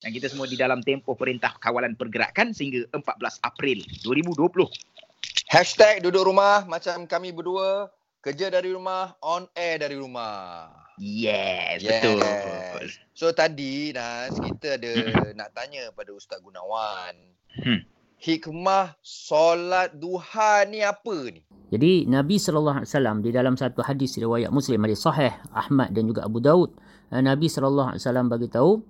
Dan kita semua di dalam tempoh Perintah Kawalan Pergerakan sehingga 14 April 2020. Hashtag duduk rumah macam kami berdua. Kerja dari rumah, on air dari rumah. Yes, Yes. betul. So tadi Nas, kita ada nak tanya pada Ustaz Gunawan. Hmm. Hikmah solat duha ni apa ni? Jadi Nabi sallallahu alaihi wasallam di dalam satu hadis riwayat Muslim hadis sahih Ahmad dan juga Abu Daud eh, Nabi sallallahu alaihi wasallam bagi tahu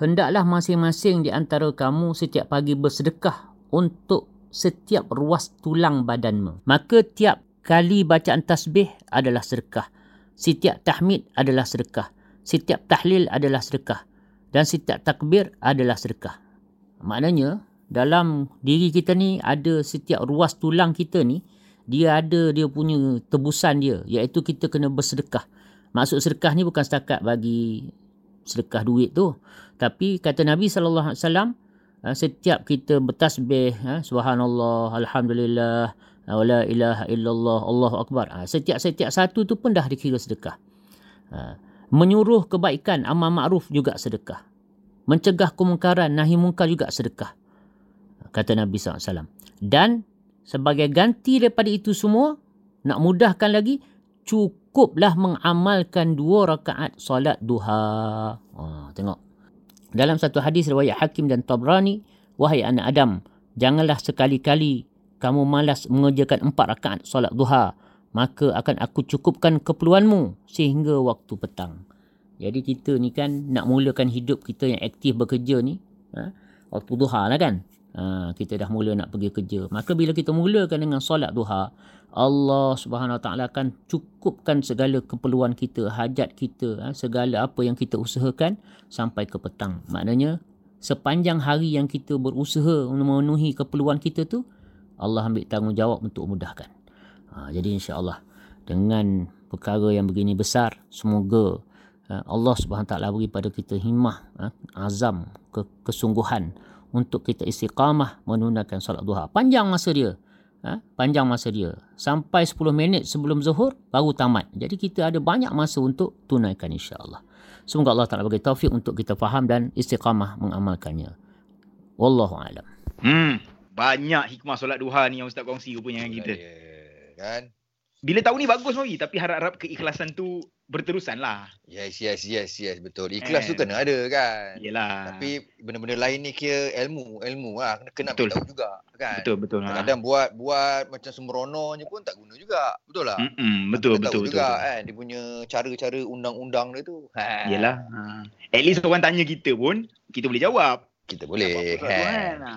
hendaklah masing-masing di antara kamu setiap pagi bersedekah untuk setiap ruas tulang badanmu. Maka tiap kali bacaan tasbih adalah sedekah. Setiap tahmid adalah sedekah. Setiap tahlil adalah sedekah. Dan setiap takbir adalah sedekah. Maknanya dalam diri kita ni ada setiap ruas tulang kita ni dia ada dia punya tebusan dia iaitu kita kena bersedekah. Maksud sedekah ni bukan setakat bagi sedekah duit tu. Tapi kata Nabi sallallahu alaihi wasallam ah, setiap kita bertasbih ah, subhanallah alhamdulillah ah, wala ilaha illallah Allahu akbar. Setiap-setiap satu tu pun dah dikira sedekah. Ah, Menyuruh kebaikan amal makruf juga sedekah. Mencegah kemungkaran nahi mungkar juga sedekah. Kata Nabi SAW. Dan sebagai ganti daripada itu semua, nak mudahkan lagi, cukuplah mengamalkan dua rakaat solat duha. Ha, tengok. Dalam satu hadis riwayat Hakim dan Tabrani, wahai anak Adam, janganlah sekali-kali kamu malas mengerjakan empat rakaat solat duha, maka akan aku cukupkan keperluanmu sehingga waktu petang. Jadi kita ni kan nak mulakan hidup kita yang aktif bekerja ni, ha, waktu duha lah kan. Ha, kita dah mula nak pergi kerja. Maka bila kita mulakan dengan solat duha, Allah Subhanahu Wa Taala akan cukupkan segala keperluan kita, hajat kita, ha, segala apa yang kita usahakan sampai ke petang. Maknanya sepanjang hari yang kita berusaha untuk memenuhi keperluan kita tu, Allah ambil tanggungjawab untuk mudahkan. Ha, jadi insya-Allah dengan perkara yang begini besar, semoga ha, Allah Subhanahu Wa Taala beri pada kita himmah, ha, azam, ke, kesungguhan untuk kita istiqamah menunaikan solat duha. Panjang masa dia. Ha? Panjang masa dia. Sampai 10 minit sebelum zuhur baru tamat. Jadi kita ada banyak masa untuk tunaikan insya-Allah. Semoga Allah Taala bagi taufik untuk kita faham dan istiqamah mengamalkannya. Wallahu alam. Hmm. Banyak hikmah solat duha ni yang Ustaz kongsi rupanya dengan kita. Ya, kan? Bila tahu ni bagus Mawi, tapi harap-harap keikhlasan tu berterusan lah. Yes, yes, yes, yes. Betul. Ikhlas tu Eh. kena ada kan? Yelah. Tapi benda-benda lain ni kira ilmu, ilmu lah. Kena, kena Betul. tahu juga kan? betul betul. Ha. Kadang-kadang buat buat macam sembrono je pun tak guna juga. Betul lah. Mm-mm, betul Kena betul tahu betul. juga betul. kan dia punya cara-cara undang-undang dia tu. Ha. Yelah. Ha. At least orang tanya kita pun kita boleh jawab. Kita boleh. Apa-apa, Ha. kan? Ha.